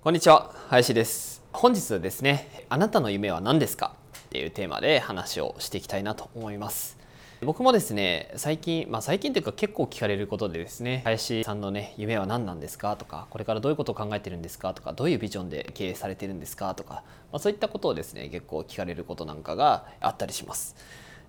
こんにちは林です。本日はですねあなたの夢は何ですか？っていうテーマで話をしていきたいなと思います。僕もですね最近まあ最近というか結構聞かれることでですね林さんのね夢は何なんですか？とかこれからどういうことを考えてるんですか？とかどういうビジョンで経営されてるんですか？とか、まあ、そういったことをですね結構聞かれることなんかがあったりします。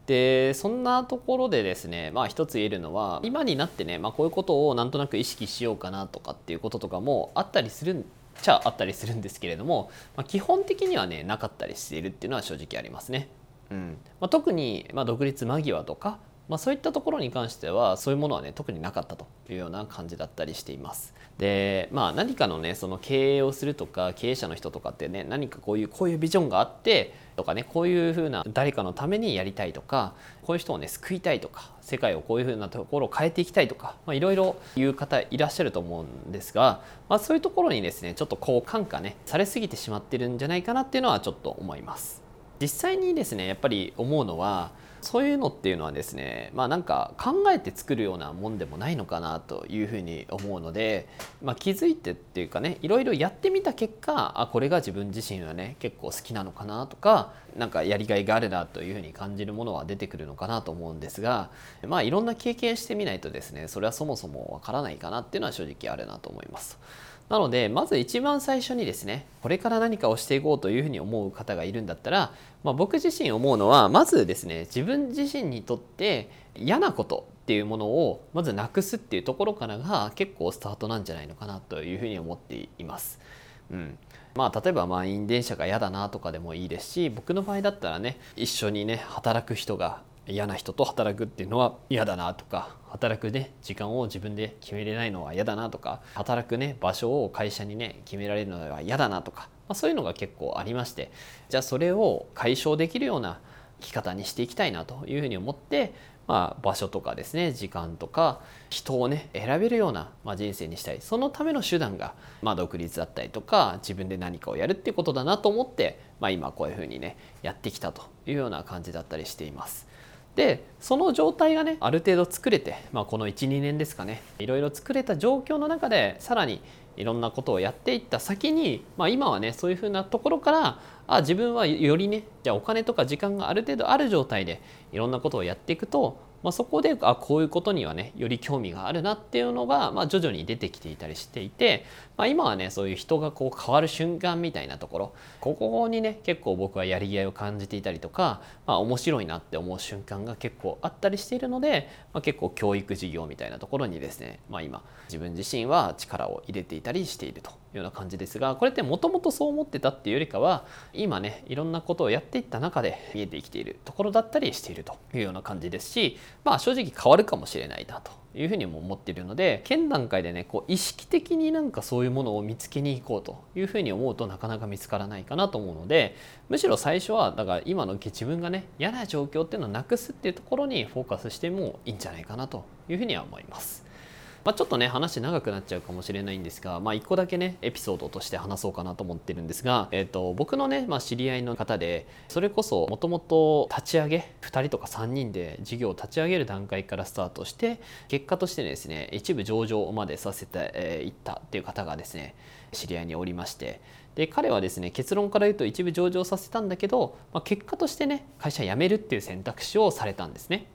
でそんなところでですねまあ一つ言えるのは今になってね、まあ、こういうことをなんとなく意識しようかなとかっていうこととかもあったりするんちゃあったりするんですけれども、まあ、基本的にはねなかったりしているっていうのは正直ありますね。うんまあ、特に、ま独立間際とか、まあ、そういったところに関してはそういうものはね特になかったというような感じだったりしています。でまあ何かのねその経営をするとか経営者の人とかってね何かこういうこういうビジョンがあってとかねこういうふうな誰かのためにやりたいとかこういう人をね救いたいとか世界をこういうふうなところを変えていきたいとかいろいろ言う方いらっしゃると思うんですが、まあ、そういうところにですねちょっとこう感化ねされすぎてしまってるんじゃないかなっていうのはちょっと思います。実際にですねやっぱり思うのはそういうのっていうのはですねまあなんか考えて作るようなもんでもないのかなというふうに思うので、まあ、気づいてっていうかねいろいろやってみた結果あこれが自分自身はね結構好きなのかなとかなんかやりがいがあるなというふうに感じるものは出てくるのかなと思うんですがまあいろんな経験してみないとですねそれはそもそもわからないかなっていうのは正直あるなと思います。なのでまず一番最初にですねこれから何かをしていこうというふうに思う方がいるんだったら、まあ、僕自身思うのはまずですね自分自身にとって嫌なことっていうものをまずなくすっていうところからが結構スタートなんじゃないのかなというふうに思っています。うんまあ、例えば満員電車が嫌だなとかでもいいですし僕の場合だったらね一緒にね働く人が嫌な人と働くっていうのは嫌だなとか働くね時間を自分で決めれないのは嫌だなとか働くね場所を会社にね決められるのは嫌だなとか、まあ、そういうのが結構ありましてじゃあそれを解消できるような生き方にしていきたいなというふうに思って、まあ、場所とかですね時間とか人をね選べるような、まあ、人生にしたいそのための手段が、まあ、独立だったりとか自分で何かをやるっていうことだなと思って、まあ、今こういうふうにねやってきたというような感じだったりしています。でその状態がねある程度作れて、まあ、この12年ですかね。いろいろ作れた状況の中でさらにいろんなことをやっていった先に、まあ、今はねそういうふうなところからあ自分はよりねじゃあお金とか時間がある程度ある状態でいろんなことをやっていくとまあ、そこであこういうことにはねより興味があるなっていうのが、まあ、徐々に出てきていたりしていて、まあ、今はねそういう人がこう変わる瞬間みたいなところここにね結構僕はやりがいを感じていたりとか、まあ、面白いなって思う瞬間が結構あったりしているので、まあ、結構教育事業みたいなところにですね、まあ、今自分自身は力を入れていたりしていると。ような感じですがこれってもともとそう思ってたっていうよりかは今ねいろんなことをやっていった中で見えてきているところだったりしているというような感じですしまあ正直変わるかもしれないなというふうにも思っているので現段階でねこう意識的になんかそういうものを見つけに行こうというふうに思うとなかなか見つからないかなと思うのでむしろ最初はだから今の自分がね嫌な状況っていうのをなくすっていうところにフォーカスしてもいいんじゃないかなというふうには思います。まあ、ちょっとね話長くなっちゃうかもしれないんですが、まあ、1個だけねエピソードとして話そうかなと思ってるんですが、えーと、僕のね、まあ、知り合いの方でそれこそもともと立ち上げ2人とか3人で事業を立ち上げる段階からスタートして結果としてですね一部上場までさせてい、えー、ったっていう方がですね知り合いにおりましてで彼はですね結論から言うと一部上場させたんだけど、まあ、結果としてね会社辞めるっていう選択肢をされたんですね。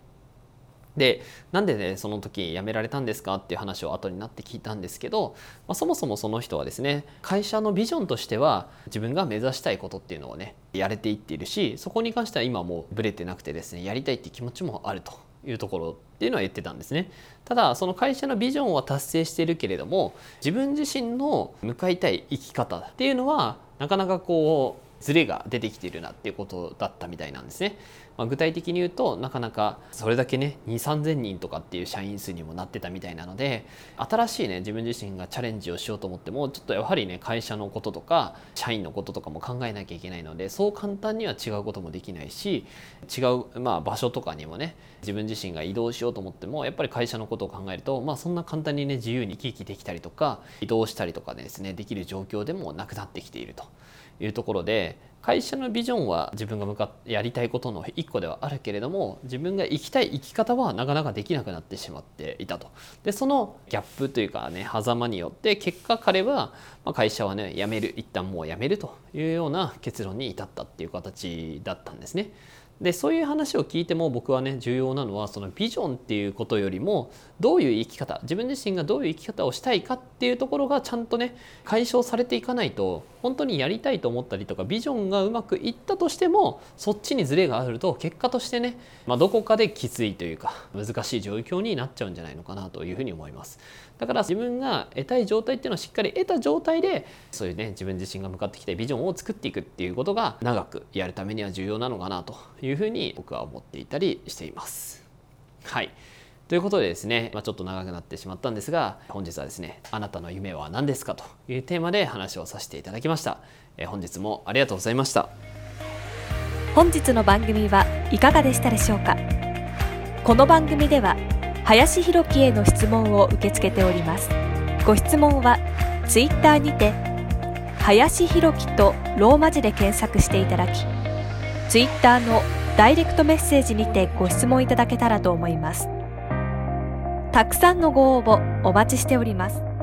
でなんでねその時辞められたんですかっていう話を後になって聞いたんですけど、まあ、そもそもその人はですね会社のビジョンとしては自分が目指したいことっていうのをねやれていっているしそこに関しては今もうブレてなくてですねやりたいって気持ちもあるというところっていうのは言ってたんですね。ただその会社のビジョンは達成しているけれども自分自身の向かいたい生き方っていうのはなかなかこうズレが出てきてるなっていうことだったみたいなんですね。まあ、具体的に言うとなかなかそれだけね2 3 0 0 0人とかっていう社員数にもなってたみたいなので新しいね自分自身がチャレンジをしようと思ってもちょっとやはりね会社のこととか社員のこととかも考えなきゃいけないのでそう簡単には違うこともできないし違う、まあ、場所とかにもね自分自身が移動しようと思ってもやっぱり会社のことを考えると、まあ、そんな簡単にね自由に行き来できたりとか移動したりとかですねできる状況でもなくなってきているというところで会社のビジョンは自分が向かってやりたいことの一個ではあるけれども自分が生きたい生き方はなかなかできなくなってしまっていたとでそのギャップというかね狭間によって結果彼は、ま会社はね辞める一旦もう辞めるというような結論に至ったっていう形だったんですね。でそういう話を聞いても僕はね重要なのはそのビジョンっていうことよりもどういう生き方自分自身がどういう生き方をしたいかっていうところがちゃんとね解消されていかないと本当にやりたいと思ったりとかビジョンがうまくいったとしてもそっちにズレがあると結果としてね、まあ、どこかできついというか難しい状況になっちゃうんじゃないのかなというふうに思います。だから自分が得たい状態っていうのをしっかり得た状態でそういうね自分自身が向かってきたビジョンを作っていくっていうことが長くやるためには重要なのかなといういうふうに僕は思っていたりしています。はい。ということでですね、まあ、ちょっと長くなってしまったんですが本日はですねあなたの夢は何ですかというテーマで話をさせていただきました。え本日もありがとうございました。本日の番組はいかがでしたでしょうか？この番組では林弘樹への質問を受け付けております。ご質問はツイッターにて林弘樹とローマ字で検索していただきツイッターのダイレクトメッセージにてご質問いただけたらと思います。たくさんのご応募お待ちしております。